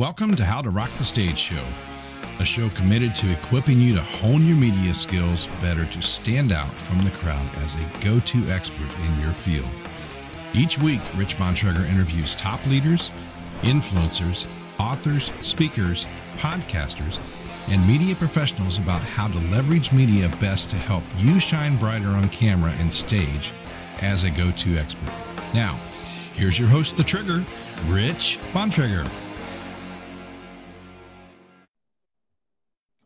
Welcome to How to Rock the Stage Show, a show committed to equipping you to hone your media skills better to stand out from the crowd as a go to expert in your field. Each week, Rich Bontrager interviews top leaders, influencers, authors, speakers, podcasters, and media professionals about how to leverage media best to help you shine brighter on camera and stage as a go to expert. Now, here's your host, The Trigger, Rich Bontrager.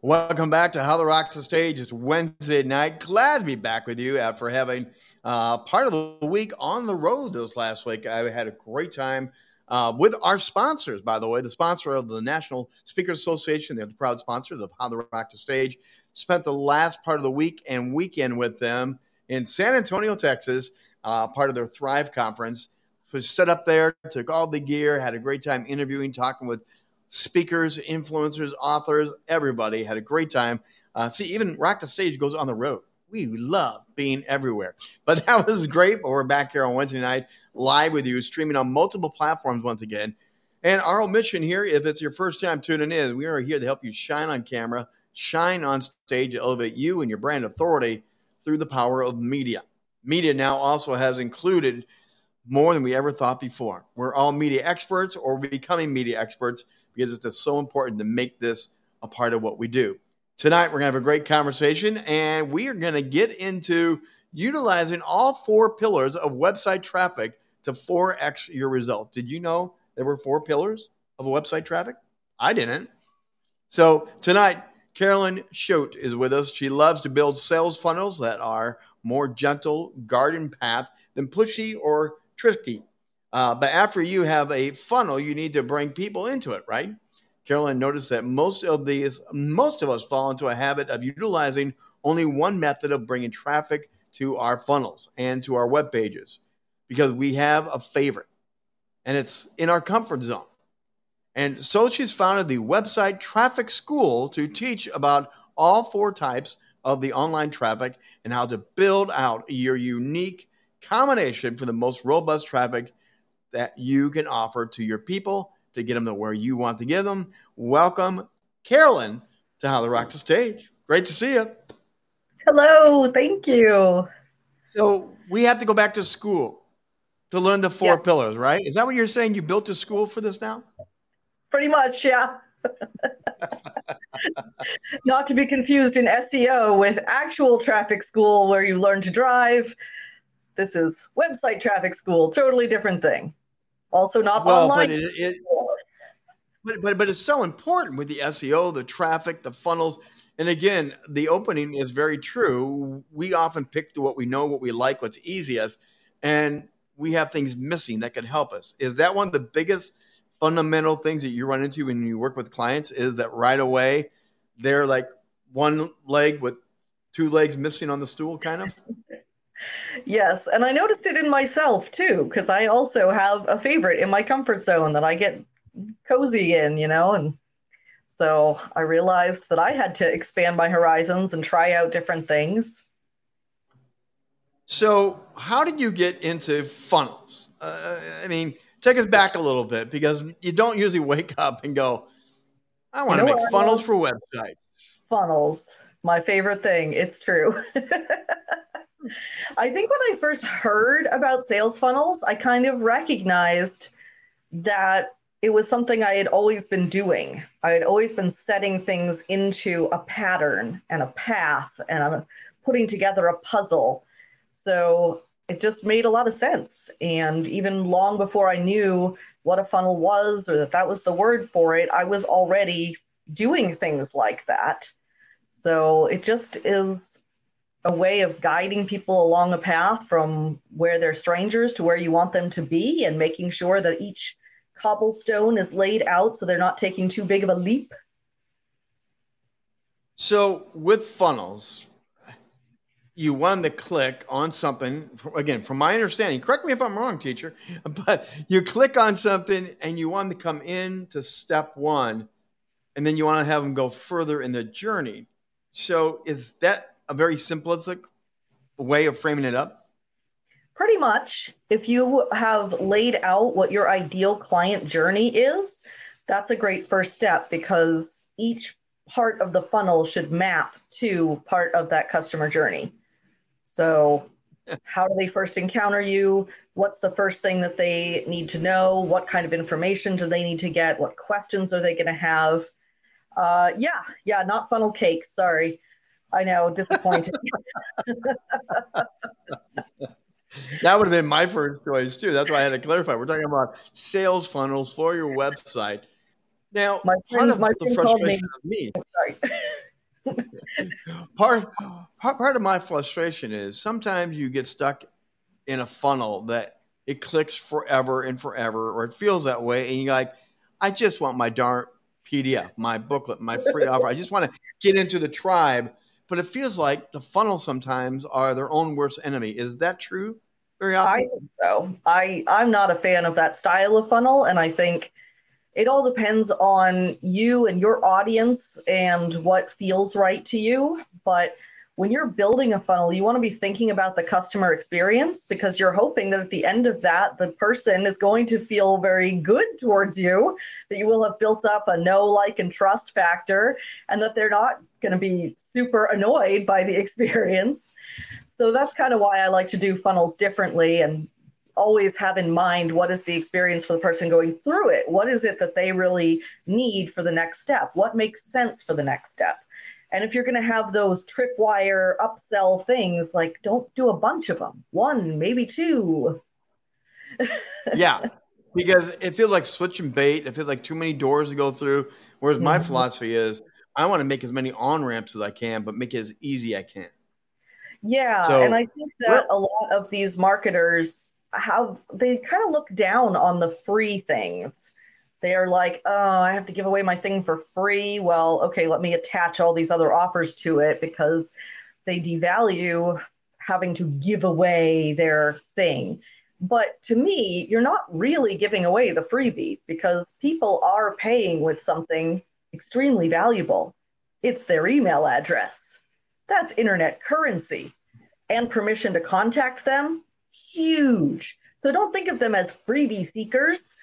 Welcome back to How the Rock the Stage. It's Wednesday night. Glad to be back with you after having uh, part of the week on the road this last week. I had a great time uh, with our sponsors, by the way, the sponsor of the National Speakers Association. They're the proud sponsors of How the Rock the Stage. Spent the last part of the week and weekend with them in San Antonio, Texas, uh, part of their Thrive conference. Was set up there, took all the gear, had a great time interviewing, talking with speakers, influencers, authors, everybody had a great time. Uh, see, even Rock the Stage goes on the road. We love being everywhere. But that was great. But we're back here on Wednesday night, live with you, streaming on multiple platforms once again. And our mission here, if it's your first time tuning in, we are here to help you shine on camera, shine on stage, elevate you and your brand authority through the power of media. Media now also has included more than we ever thought before. We're all media experts or becoming media experts because it's just so important to make this a part of what we do. Tonight, we're going to have a great conversation and we are going to get into utilizing all four pillars of website traffic to 4x your results. Did you know there were four pillars of website traffic? I didn't. So tonight, Carolyn Choate is with us. She loves to build sales funnels that are more gentle garden path than pushy or tricky. Uh, but after you have a funnel, you need to bring people into it, right? Carolyn noticed that most of these, most of us fall into a habit of utilizing only one method of bringing traffic to our funnels and to our web pages because we have a favorite and it's in our comfort zone. And so she's founded the website Traffic School to teach about all four types of the online traffic and how to build out your unique combination for the most robust traffic that you can offer to your people to get them to where you want to get them. Welcome, Carolyn, to How to Rock the Stage. Great to see you. Hello, thank you. So we have to go back to school to learn the four yeah. pillars, right? Is that what you're saying? You built a school for this now? Pretty much, yeah. Not to be confused in SEO with actual traffic school where you learn to drive. This is website traffic school, totally different thing. Also, not well, online. But, it, it, but, but, but it's so important with the SEO, the traffic, the funnels. And again, the opening is very true. We often pick what we know, what we like, what's easiest, and we have things missing that can help us. Is that one of the biggest fundamental things that you run into when you work with clients? Is that right away they're like one leg with two legs missing on the stool, kind of? Yes. And I noticed it in myself too, because I also have a favorite in my comfort zone that I get cozy in, you know, and so I realized that I had to expand my horizons and try out different things. So, how did you get into funnels? Uh, I mean, take us back a little bit because you don't usually wake up and go, I want to you know make funnels for websites. Funnels, my favorite thing. It's true. I think when I first heard about sales funnels, I kind of recognized that it was something I had always been doing. I had always been setting things into a pattern and a path and I'm putting together a puzzle. So it just made a lot of sense. And even long before I knew what a funnel was or that that was the word for it, I was already doing things like that. So it just is a way of guiding people along a path from where they're strangers to where you want them to be and making sure that each cobblestone is laid out so they're not taking too big of a leap. So with funnels, you want to click on something again from my understanding correct me if i'm wrong teacher but you click on something and you want to come in to step one and then you want to have them go further in the journey so is that a very simplistic way of framing it up? Pretty much. If you have laid out what your ideal client journey is, that's a great first step because each part of the funnel should map to part of that customer journey. So, how do they first encounter you? What's the first thing that they need to know? What kind of information do they need to get? What questions are they going to have? Uh, yeah, yeah, not funnel cakes. Sorry. I know, disappointed. that would have been my first choice too. That's why I had to clarify. We're talking about sales funnels for your website. Now, my friend, part of the frustration me, of me, sorry. part, part part of my frustration is sometimes you get stuck in a funnel that it clicks forever and forever, or it feels that way, and you're like, I just want my darn PDF, my booklet, my free offer. I just want to get into the tribe, but it feels like the funnel sometimes are their own worst enemy. Is that true? Very often. I think so. I I'm not a fan of that style of funnel, and I think it all depends on you and your audience and what feels right to you. But when you're building a funnel, you want to be thinking about the customer experience because you're hoping that at the end of that, the person is going to feel very good towards you, that you will have built up a know, like, and trust factor, and that they're not going to be super annoyed by the experience. So that's kind of why I like to do funnels differently and always have in mind what is the experience for the person going through it? What is it that they really need for the next step? What makes sense for the next step? And if you're going to have those tripwire upsell things, like don't do a bunch of them. One, maybe two. yeah, because it feels like switching bait. It feels like too many doors to go through. Whereas my mm-hmm. philosophy is, I want to make as many on ramps as I can, but make it as easy as I can. Yeah, so, and I think that a lot of these marketers have they kind of look down on the free things they are like, oh, I have to give away my thing for free. Well, okay, let me attach all these other offers to it because they devalue having to give away their thing. But to me, you're not really giving away the freebie because people are paying with something extremely valuable. It's their email address. That's internet currency. And permission to contact them, huge. So don't think of them as freebie seekers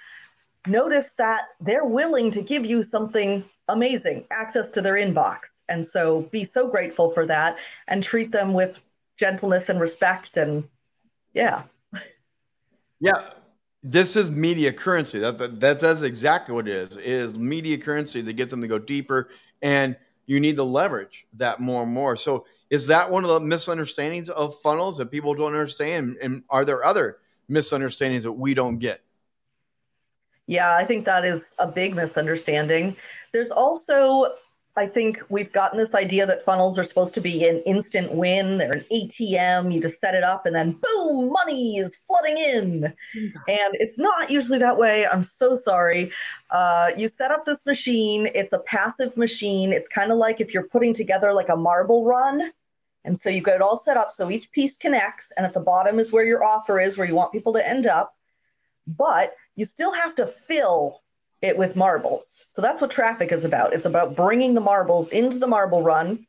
notice that they're willing to give you something amazing, access to their inbox. And so be so grateful for that and treat them with gentleness and respect. And yeah. Yeah. This is media currency. That, that, that that's exactly what it is. It is media currency to get them to go deeper. And you need to leverage that more and more. So is that one of the misunderstandings of funnels that people don't understand? And are there other misunderstandings that we don't get? Yeah, I think that is a big misunderstanding. There's also, I think we've gotten this idea that funnels are supposed to be an instant win. They're an ATM. You just set it up and then boom, money is flooding in. And it's not usually that way. I'm so sorry. Uh, you set up this machine, it's a passive machine. It's kind of like if you're putting together like a marble run. And so you've got it all set up so each piece connects, and at the bottom is where your offer is, where you want people to end up. But you still have to fill it with marbles. So that's what traffic is about. It's about bringing the marbles into the marble run,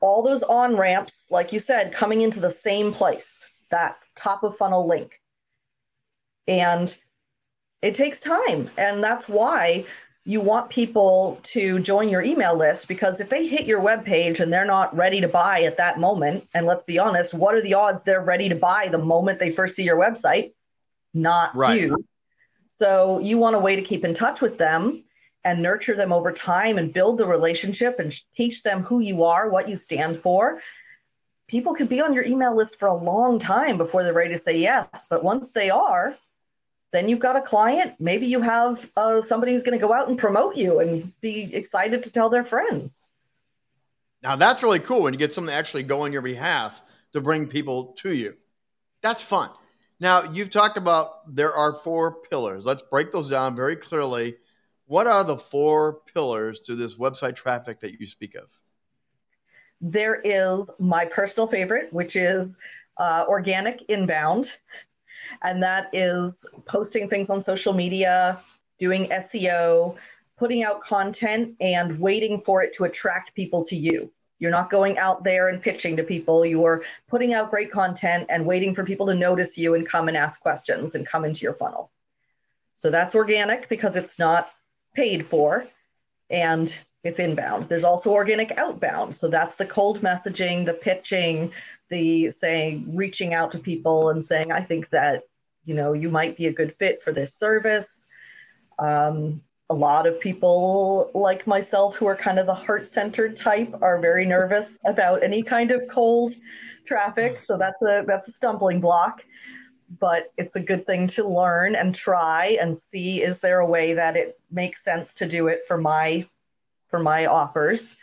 all those on ramps, like you said, coming into the same place, that top of funnel link. And it takes time. And that's why you want people to join your email list because if they hit your web page and they're not ready to buy at that moment, and let's be honest, what are the odds they're ready to buy the moment they first see your website? Not right. huge. So you want a way to keep in touch with them and nurture them over time and build the relationship and teach them who you are, what you stand for. People could be on your email list for a long time before they're ready to say yes. But once they are, then you've got a client. Maybe you have uh, somebody who's going to go out and promote you and be excited to tell their friends. Now that's really cool when you get something to actually go on your behalf to bring people to you. That's fun. Now, you've talked about there are four pillars. Let's break those down very clearly. What are the four pillars to this website traffic that you speak of? There is my personal favorite, which is uh, organic inbound. And that is posting things on social media, doing SEO, putting out content, and waiting for it to attract people to you. You're not going out there and pitching to people. You're putting out great content and waiting for people to notice you and come and ask questions and come into your funnel. So that's organic because it's not paid for and it's inbound. There's also organic outbound. So that's the cold messaging, the pitching, the saying, reaching out to people and saying, I think that, you know, you might be a good fit for this service. Um, a lot of people like myself who are kind of the heart centered type are very nervous about any kind of cold traffic. So that's a that's a stumbling block. But it's a good thing to learn and try and see is there a way that it makes sense to do it for my for my offers.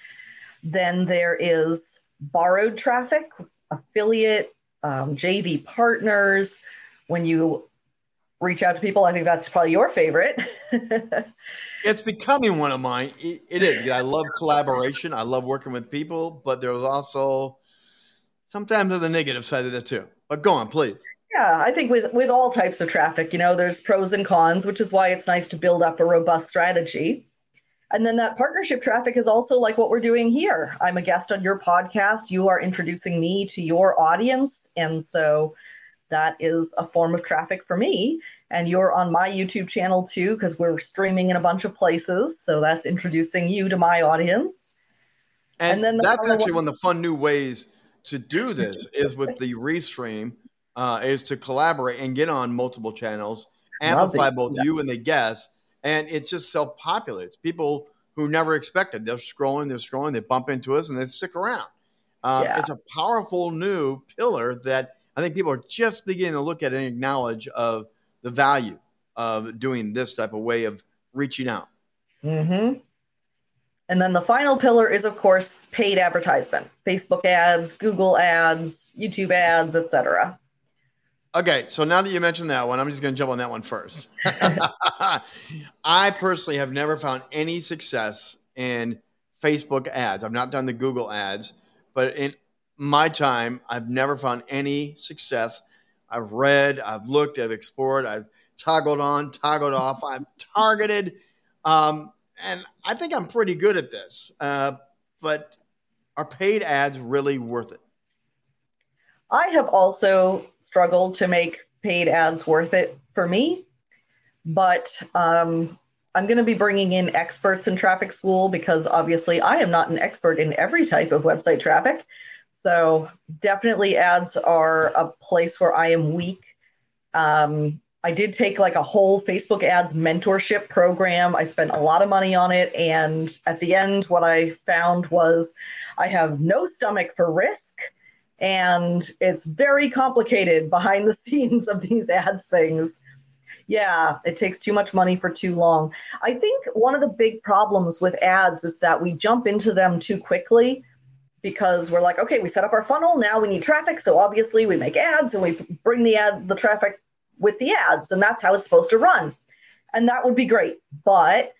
Then there is borrowed traffic, affiliate, um, JV partners. When you reach out to people, I think that's probably your favorite. it's becoming one of mine. it, it is. I love collaboration. I love working with people, but there's also sometimes the negative side of that too. But go on, please. Yeah, I think with with all types of traffic, you know, there's pros and cons, which is why it's nice to build up a robust strategy. And then that partnership traffic is also like what we're doing here. I'm a guest on your podcast. You are introducing me to your audience. And so that is a form of traffic for me. And you're on my YouTube channel too, because we're streaming in a bunch of places. So that's introducing you to my audience. And, and then the that's actually one, one of the fun new ways to do this is with the restream, uh, is to collaborate and get on multiple channels, amplify both you and the guests and it just self populates. People who never expected they're scrolling, they're scrolling, they bump into us, and they stick around. Um, yeah. It's a powerful new pillar that I think people are just beginning to look at and acknowledge of the value of doing this type of way of reaching out. Mm-hmm. And then the final pillar is, of course, paid advertisement: Facebook ads, Google ads, YouTube ads, etc. Okay, so now that you mentioned that one, I'm just going to jump on that one first. I personally have never found any success in Facebook ads. I've not done the Google ads, but in my time, I've never found any success. I've read, I've looked, I've explored, I've toggled on, toggled off, I've targeted, um, and I think I'm pretty good at this. Uh, but are paid ads really worth it? I have also struggled to make paid ads worth it for me, but um, I'm going to be bringing in experts in traffic school because obviously I am not an expert in every type of website traffic. So definitely ads are a place where I am weak. Um, I did take like a whole Facebook ads mentorship program. I spent a lot of money on it. And at the end, what I found was I have no stomach for risk and it's very complicated behind the scenes of these ads things. Yeah, it takes too much money for too long. I think one of the big problems with ads is that we jump into them too quickly because we're like, okay, we set up our funnel, now we need traffic, so obviously we make ads and we bring the ad the traffic with the ads and that's how it's supposed to run. And that would be great. But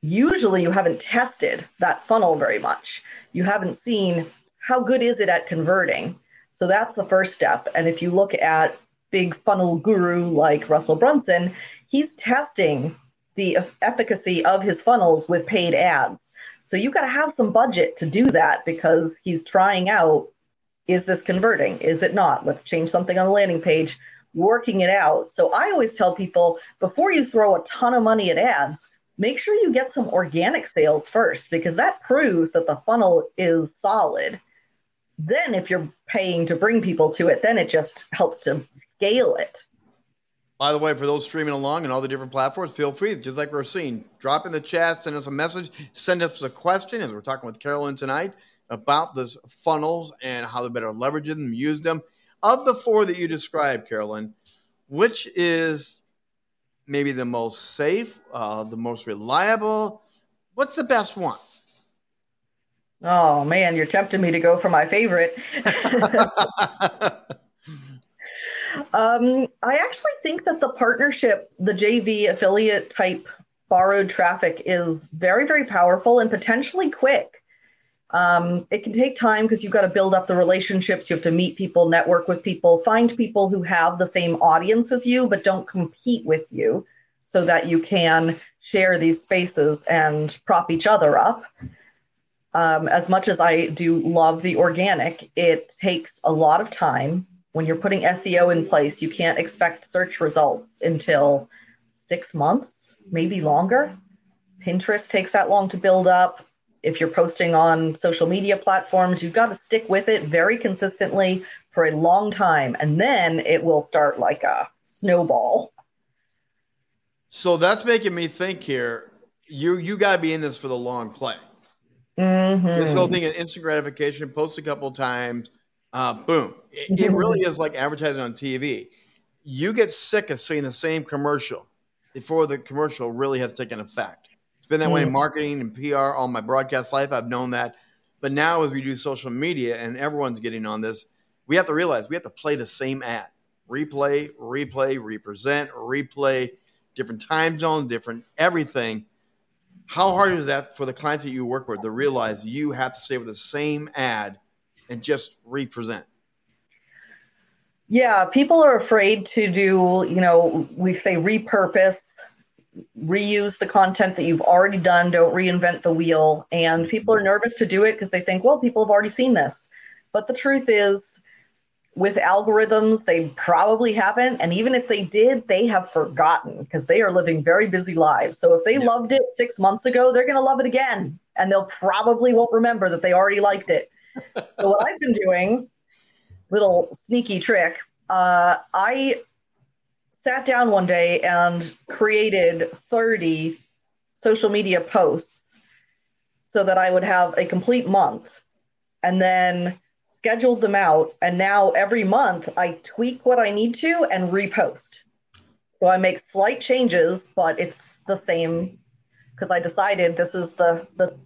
usually you haven't tested that funnel very much. You haven't seen how good is it at converting? So that's the first step. And if you look at big funnel guru like Russell Brunson, he's testing the efficacy of his funnels with paid ads. So you got to have some budget to do that because he's trying out is this converting? Is it not? Let's change something on the landing page, working it out. So I always tell people before you throw a ton of money at ads, make sure you get some organic sales first because that proves that the funnel is solid then if you're paying to bring people to it, then it just helps to scale it. By the way, for those streaming along and all the different platforms, feel free, just like we're seeing, drop in the chat, send us a message, send us a question as we're talking with Carolyn tonight about this funnels and how to better leverage them, use them. Of the four that you described, Carolyn, which is maybe the most safe, uh, the most reliable? What's the best one? Oh man, you're tempting me to go for my favorite. um, I actually think that the partnership, the JV affiliate type borrowed traffic is very, very powerful and potentially quick. Um, it can take time because you've got to build up the relationships. You have to meet people, network with people, find people who have the same audience as you, but don't compete with you so that you can share these spaces and prop each other up um, as much as I do love the organic, it takes a lot of time. When you're putting SEO in place, you can't expect search results until six months, maybe longer. Pinterest takes that long to build up. If you're posting on social media platforms, you've got to stick with it very consistently for a long time. And then it will start like a snowball. So that's making me think here. You you got to be in this for the long play. Mm-hmm. This whole thing of instant gratification, post a couple times, uh, boom. It, it really is like advertising on TV. You get sick of seeing the same commercial before the commercial really has taken effect. It's been that way in Mm. marketing and PR all my broadcast life. I've known that. But now, as we do social media and everyone's getting on this, we have to realize we have to play the same ad replay, replay, represent, replay, different time zones, different everything. How hard is that for the clients that you work with to realize you have to stay with the same ad and just represent? Yeah, people are afraid to do, you know, we say repurpose, reuse the content that you've already done, don't reinvent the wheel. And people are nervous to do it because they think, well, people have already seen this. But the truth is, with algorithms, they probably haven't. And even if they did, they have forgotten because they are living very busy lives. So if they Yeah. loved it six months ago, they're going to love it again. And they'll probably won't remember that they already liked it. So what I've been doing, little sneaky trick, uh, I sat down one day and created 30 social media posts so that I would have a complete month and then scheduled them out. And now every month I tweak what I need to and repost. So I make slight changes, but it's the same because I decided this is the, the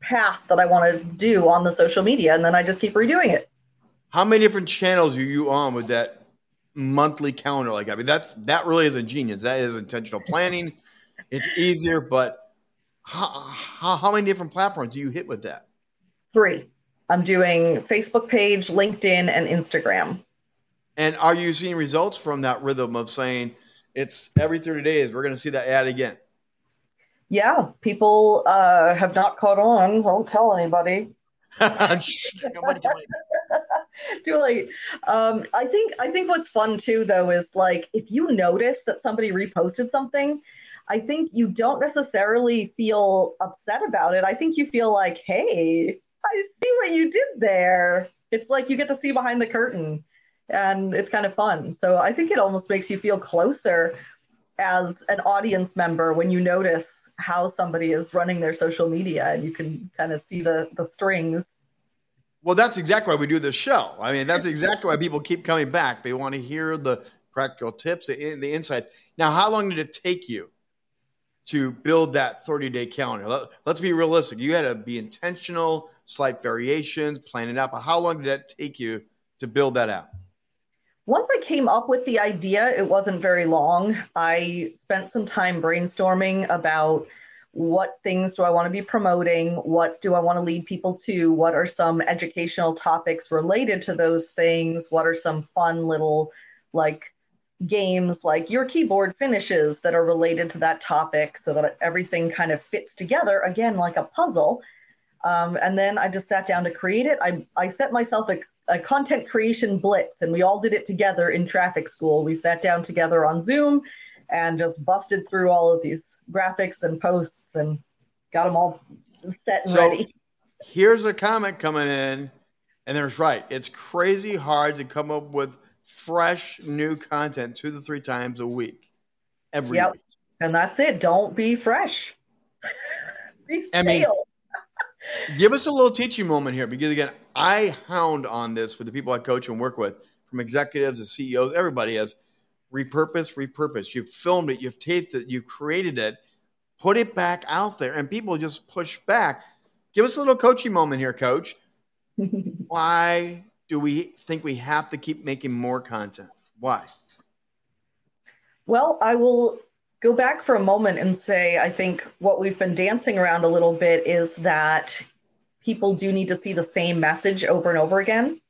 path that I want to do on the social media. And then I just keep redoing it. How many different channels are you on with that monthly calendar? Like, I mean, that's that really is ingenious. That is intentional planning. It's easier, but how, how, how many different platforms do you hit with that? Three. I'm doing Facebook page, LinkedIn, and Instagram. And are you seeing results from that rhythm of saying it's every 30 days, we're going to see that ad again? Yeah, people uh, have not caught on. Won't tell anybody. Nobody tell you. Too late. Um, I think I think what's fun too, though, is like if you notice that somebody reposted something, I think you don't necessarily feel upset about it. I think you feel like, hey, I see what you did there. It's like you get to see behind the curtain, and it's kind of fun. So I think it almost makes you feel closer as an audience member when you notice how somebody is running their social media and you can kind of see the the strings Well, that's exactly why we do this show. I mean, that's exactly why people keep coming back. They want to hear the practical tips, the, the insights. Now, how long did it take you to build that 30 day calendar? Let, let's be realistic. You had to be intentional, slight variations, plan it out. But how long did that take you to build that out? Once I came up with the idea, it wasn't very long. I spent some time brainstorming about what things do I want to be promoting? What do I want to lead people to? What are some educational topics related to those things? What are some fun little like games like your keyboard finishes that are related to that topic so that everything kind of fits together again like a puzzle? Um, and then I just sat down to create it. I, I set myself a a content creation blitz and we all did it together in traffic school we sat down together on zoom and just busted through all of these graphics and posts and got them all set and So- ready Here's a comment coming in, and there's right. It's crazy hard to come up with fresh new content two to three times a week, every Yep. week. and that's it don't be fresh be I mean, stale Give us a little teaching moment here because again, I hound on this with the people I coach and work with, from executives to CEOs, everybody has repurpose, repurpose. You've filmed it, you've taped it, you've created it, put it back out there, and people just push back. Give us a little coaching moment here, coach. Why do we think we have to keep making more content? Why? Well, I will go back for a moment and say I think what we've been dancing around a little bit is that people do need to see the same message over and over again.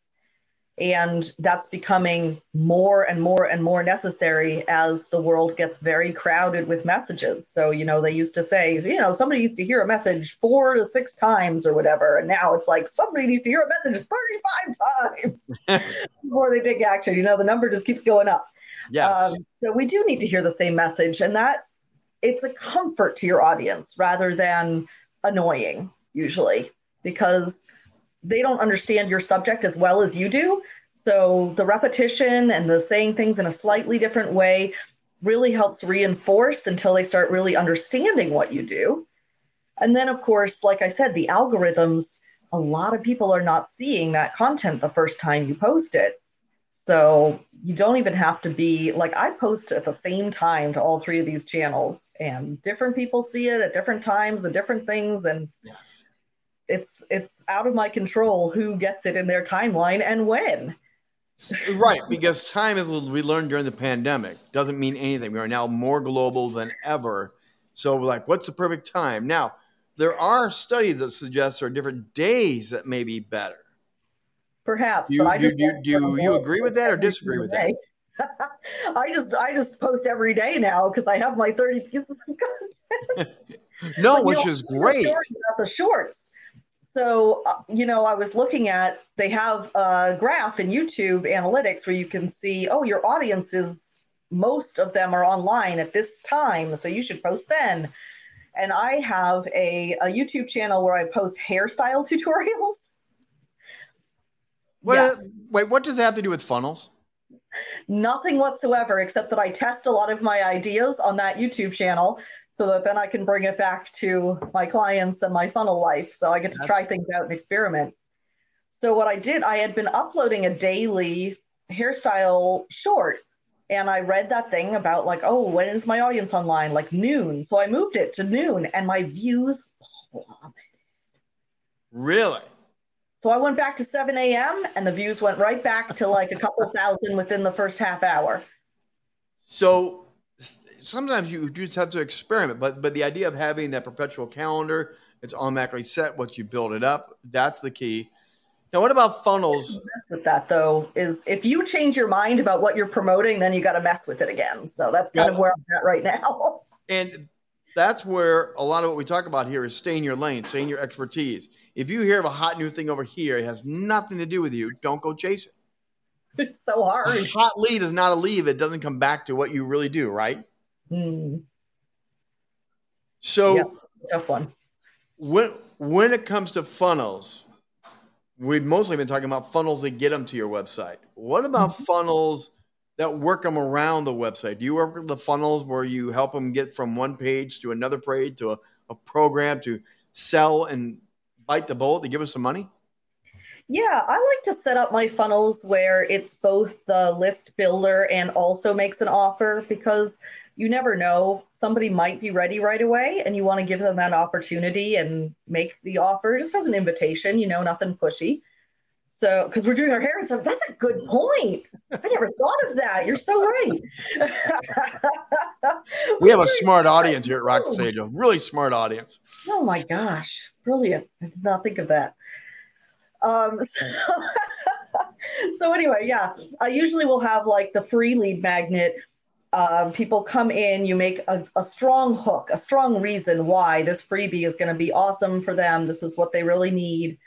And that's becoming more and more and more necessary as the world gets very crowded with messages. So, you know, they used to say, you know, somebody needs to hear a message four to six times or whatever. And now it's like somebody needs to hear a message 35 times before they take action. You know, the number just keeps going up. Yes. Um, so we do need to hear the same message, and that it's a comfort to your audience rather than annoying, usually, because they don't understand your subject as well as you do. So the repetition and the saying things in a slightly different way really helps reinforce until they start really understanding what you do. And then, of course, like I said, the algorithms, a lot of people are not seeing that content the first time you post it. So you don't even have to be like I post at the same time to all three of these channels, and different people see it at different times and different things. And yes, it's it's out of my control who gets it in their timeline and when. right, because time, is what we learned during the pandemic, doesn't mean anything. We are now more global than ever. So, we're like, what's the perfect time? Now, there are studies that suggest there are different days that may be better perhaps. You, but do, do, do you agree with that or disagree with that? I just I just post every day now because I have my 30 pieces of content. no, but, which know, is great. About the shorts. So, uh, you know, I was looking at they have a graph in YouTube analytics where you can see, oh, your audience is most of them are online at this time, so you should post then. And I have a, a YouTube channel where I post hairstyle tutorials. What yes. is, wait, what does that have to do with funnels? Nothing whatsoever, except that I test a lot of my ideas on that YouTube channel so that then I can bring it back to my clients and my funnel life. So I get to That's try things out and experiment. So what I did, I had been uploading a daily hairstyle short and I read that thing about like, oh, when is my audience online? Like noon. So I moved it to noon and my views plummeted. Really? So I went back to 7 a.m. and the views went right back to like a couple thousand within the first half hour. So sometimes you just have to experiment, but but the idea of having that perpetual calendar, it's automatically set once you build it up. That's the key. Now, what about funnels? With that though, is if you change your mind about what you're promoting, then you got to mess with it again. So that's kind yep. of where I'm at right now. And that's where a lot of what we talk about here is stay in your lane, stay in your expertise. If you hear of a hot new thing over here, it has nothing to do with you. Don't go chase it. It's so hard. A hot lead is not a leave. It doesn't come back to what you really do, right? Mm. So yeah, tough one. When when it comes to funnels, we've mostly been talking about funnels that get them to your website. What about mm-hmm. funnels that work them around the website? Do you work the funnels where you help them get from one page to another page to a, a program to sell and bite the bullet to give us some money? Yeah, I like to set up my funnels where it's both the list builder and also makes an offer because you never know. Somebody might be ready right away and you want to give them that opportunity and make the offer just as an invitation, you know, nothing pushy. So, because we're doing our hair and stuff, that's a good point. I never thought of that. You're so right. we have a smart audience here at Rock the Stage, a really smart audience. Oh my gosh, brilliant! I did not think of that. Um, so, so anyway, yeah, I usually will have like the free lead magnet. Um, people come in, you make a, a strong hook, a strong reason why this freebie is going to be awesome for them. This is what they really need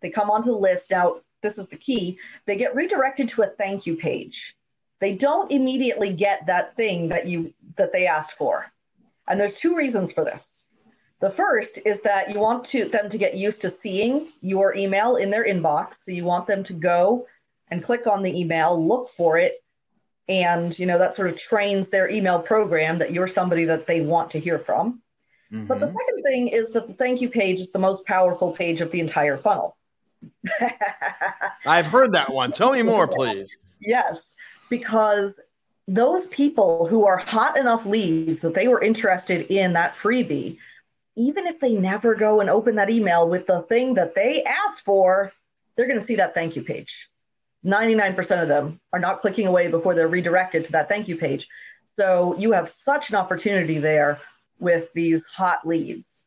they come onto the list. Now, this is the key. They get redirected to a thank you page. They don't immediately get that thing that you that they asked for. And there's two reasons for this. The first is that you want to them to get used to seeing your email in their inbox. So you want them to go and click on the email, look for it, and you know that sort of trains their email program that you're somebody that they want to hear from. Mm-hmm. But the mm-hmm. second thing is that the thank you page is the most powerful page of the entire funnel. I've heard that one. Tell me more, please. Yes, because those people who are hot enough leads that they were interested in that freebie, even if they never go and open that email with the thing that they asked for, they're going to see that thank you page. 99% of them are not clicking away before they're redirected to that thank you page. So you have such an opportunity there with these hot leads.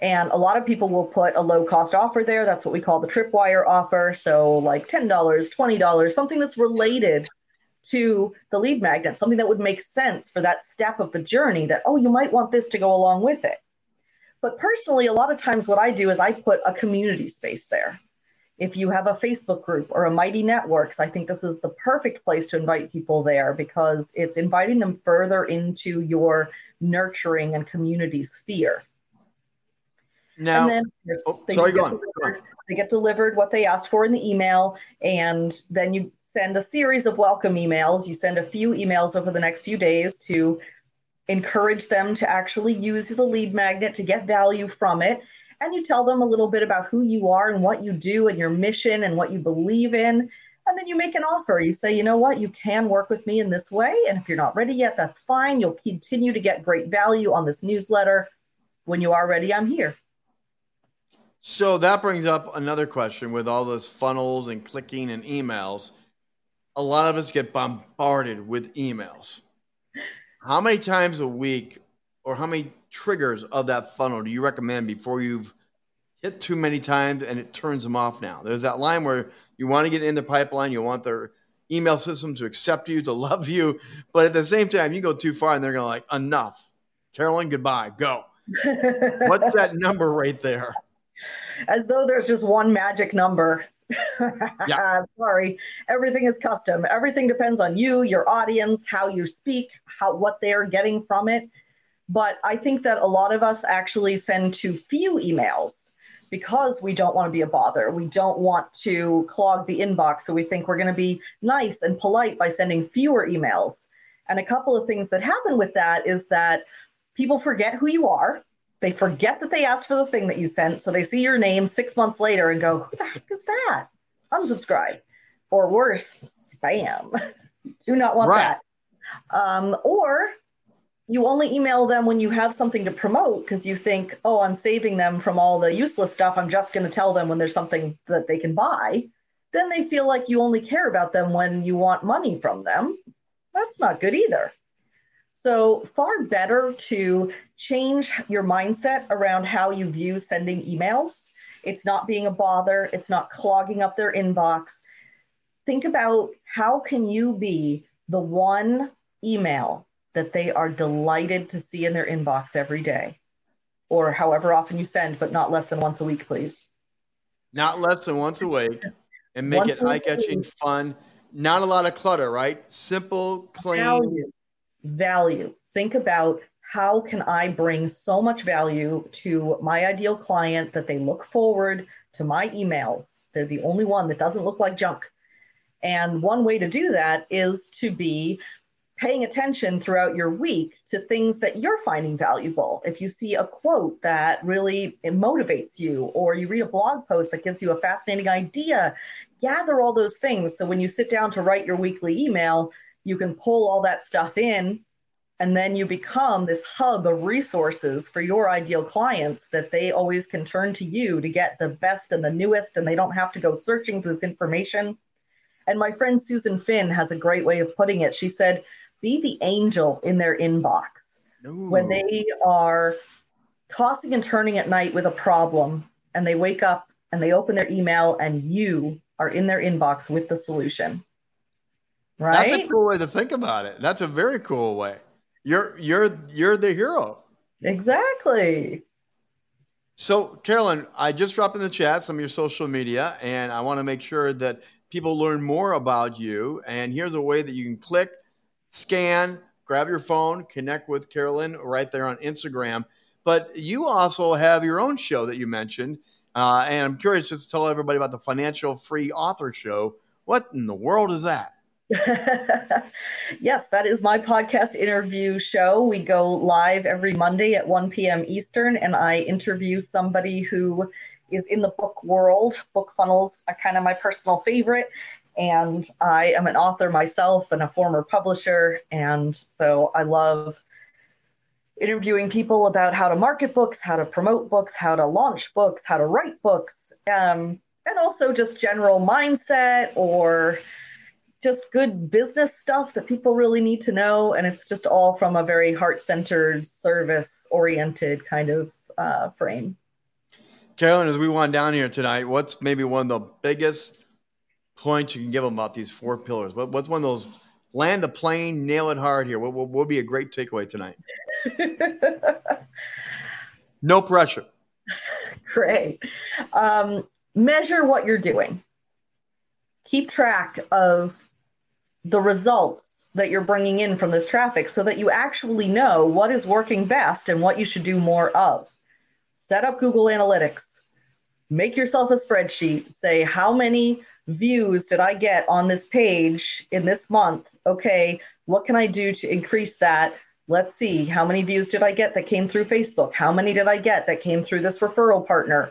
And a lot of people will put a low cost offer there. That's what we call the tripwire offer. So, like $10, $20, something that's related to the lead magnet, something that would make sense for that step of the journey that, oh, you might want this to go along with it. But personally, a lot of times what I do is I put a community space there. If you have a Facebook group or a Mighty Networks, I think this is the perfect place to invite people there because it's inviting them further into your nurturing and community sphere. Now, and then oh, they, sorry, get go on, go they get delivered what they asked for in the email, and then you send a series of welcome emails. You send a few emails over the next few days to encourage them to actually use the lead magnet to get value from it. And you tell them a little bit about who you are and what you do and your mission and what you believe in. And then you make an offer. You say, you know what, you can work with me in this way. And if you're not ready yet, that's fine. You'll continue to get great value on this newsletter. When you are ready, I'm here. So that brings up another question with all those funnels and clicking and emails. A lot of us get bombarded with emails. How many times a week or how many triggers of that funnel do you recommend before you've hit too many times and it turns them off now? There's that line where you want to get in the pipeline, you want their email system to accept you, to love you, but at the same time, you go too far and they're going to like, enough. Carolyn, goodbye, go. What's that number right there? As though there's just one magic number. Yeah. Sorry. Everything is custom. Everything depends on you, your audience, how you speak, how what they're getting from it. But I think that a lot of us actually send too few emails because we don't want to be a bother. We don't want to clog the inbox. So we think we're going to be nice and polite by sending fewer emails. And a couple of things that happen with that is that people forget who you are. They forget that they asked for the thing that you sent. So they see your name six months later and go, Who the heck is that? Unsubscribe. Or worse, spam. Do not want Right. that. Um, or you only email them when you have something to promote because you think, oh, I'm saving them from all the useless stuff. I'm just going to tell them when there's something that they can buy. Then they feel like you only care about them when you want money from them. That's not good either. So, far better to change your mindset around how you view sending emails. It's not being a bother, it's not clogging up their inbox. Think about how can you be the one email that they are delighted to see in their inbox every day or however often you send, but not less than once a week, please. Not less than once a week and make Once it eye catching, fun. Not a lot of clutter, right? Simple, clean. Value. Value. Think about how can I bring so much value to my ideal client that they look forward to my emails. They're the only one that doesn't look like junk. And one way to do that is to be paying attention throughout your week to things that you're finding valuable. If you see a quote that really motivates you, or you read a blog post that gives you a fascinating idea, gather all those things. So when you sit down to write your weekly email, you can pull all that stuff in. And then you become this hub of resources for your ideal clients that they always can turn to you to get the best and the newest, and they don't have to go searching for this information. And my friend Susan Finn has a great way of putting it. She said, Be the angel in their inbox when they are tossing and turning at night with a problem and they wake up and they open their email and you are in their inbox with the solution. Right? That's a cool way to think about it. That's a very cool way. You're you're you're the hero. exactly. So, Carolyn, I just dropped in the chat some of your social media, and I want to make sure that people learn more about you. And here's a way that you can click, scan, grab your phone, connect with Carolyn right there on Instagram. But you also have your own show that you mentioned. Uh, and I'm curious just to tell everybody about the Financial Free Author Show. What in the world is that? yes, that is my podcast interview show. We go live every Monday at 1 p.m. Eastern, and I interview somebody who is in the book world. Book funnels are kind of my personal favorite. And I am an author myself and a former publisher. And so I love interviewing people about how to market books, how to promote books, how to launch books, how to write books, um, and also just general mindset or just good business stuff that people really need to know. And it's just all from a very heart centered, service oriented kind of uh, frame. Carolyn, as we wind down here tonight, what's maybe one of the biggest points you can give them about these four pillars? What, what's one of those land the plane, nail it hard here? What, would be a great takeaway tonight? No pressure. Great. Um, measure what you're doing. Keep track of the results that you're bringing in from this traffic so that you actually know what is working best and what you should do more of. Set up Google Analytics. Make yourself a spreadsheet. Say, how many views did I get on this page in this month? Okay, what can I do to increase that? Let's see, how many views did I get that came through Facebook? How many did I get that came through this referral partner?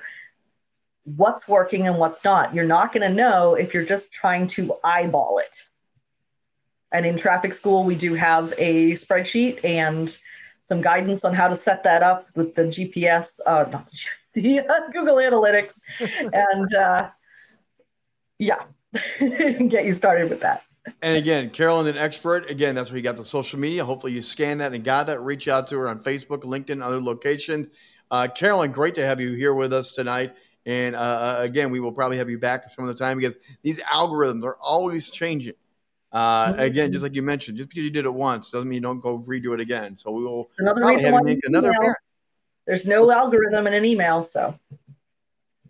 What's working and what's not? You're not going to know if you're just trying to eyeball it. And in traffic school, we do have a spreadsheet and some guidance on how to set that up with the GPS, uh, not the uh, Google Analytics, and uh, yeah, get you started with that. And again, Carolyn, an expert. Again, that's where you got the social media. Hopefully, you scan that and got that. Reach out to her on Facebook, LinkedIn, other locations. Uh, Carolyn, great to have you here with us tonight. And uh, uh again, we will probably have you back some of the time because these algorithms are always changing. Uh, mm-hmm. Again, just like you mentioned, just because you did it once doesn't mean you don't go redo it again. So we will another reason why make another There's no algorithm in an email, so.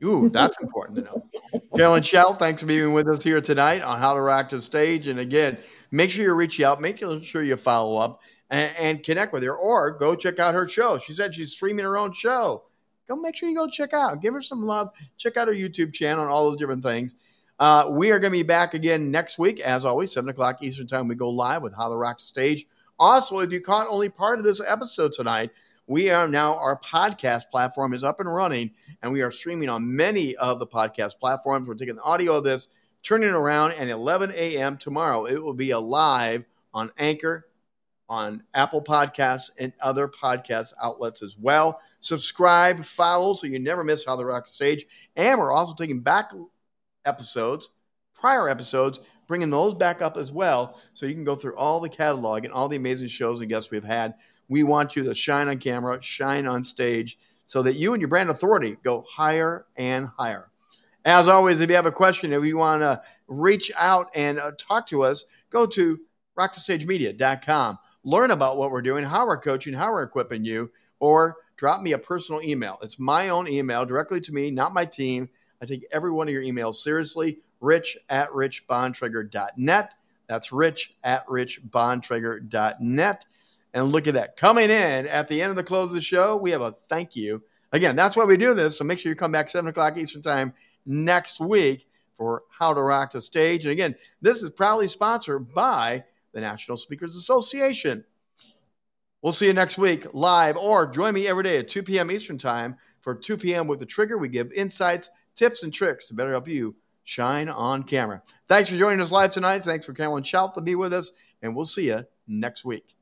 Ooh, that's important to know. Carolyn Choate, thanks for being with us here tonight on How to Rock the Stage. And again, make sure you reach out, make sure you follow up and, and connect with her, or go check out her show. She said she's streaming her own show. Go make sure you go check out, give her some love, check out her YouTube channel and all those different things. Uh, we are going to be back again next week, as always, 7 o'clock Eastern Time. We go live with How the Rock Stage. Also, if you caught only part of this episode tonight, we are now, our podcast platform is up and running, and we are streaming on many of the podcast platforms. We're taking the audio of this, turning it around, and 11 a.m. tomorrow, it will be alive on Anchor, on Apple Podcasts, and other podcast outlets as well. Subscribe, follow, so you never miss How the Rock Stage. And we're also taking back episodes, prior episodes, bringing those back up as well. So you can go through all the catalog and all the amazing shows and guests we've had. We want you to shine on camera, shine on stage, so that you and your brand authority go higher and higher. As always, if you have a question, if you want to reach out and uh, talk to us, go to rockthestagemedia.com. Learn about what we're doing, how we're coaching, how we're equipping you, or drop me a personal email. It's my own email directly to me, not my team I take every one of your emails seriously. Rich at richbontrager.net. That's rich at richbontrager.net. And look at that. Coming in at the end of the close of the show, we have a thank you. Again, that's why we do this. So make sure you come back 7 o'clock Eastern Time next week for How to Rock the Stage. And again, this is proudly sponsored by the National Speakers Association. We'll see you next week live or join me every day at 2 p.m. Eastern Time for 2 p.m. with the Trigger. We give insights tips and tricks to better help you shine on camera. Thanks for joining us live tonight. Thanks for Carolyn Choate to be with us, and we'll see you next week.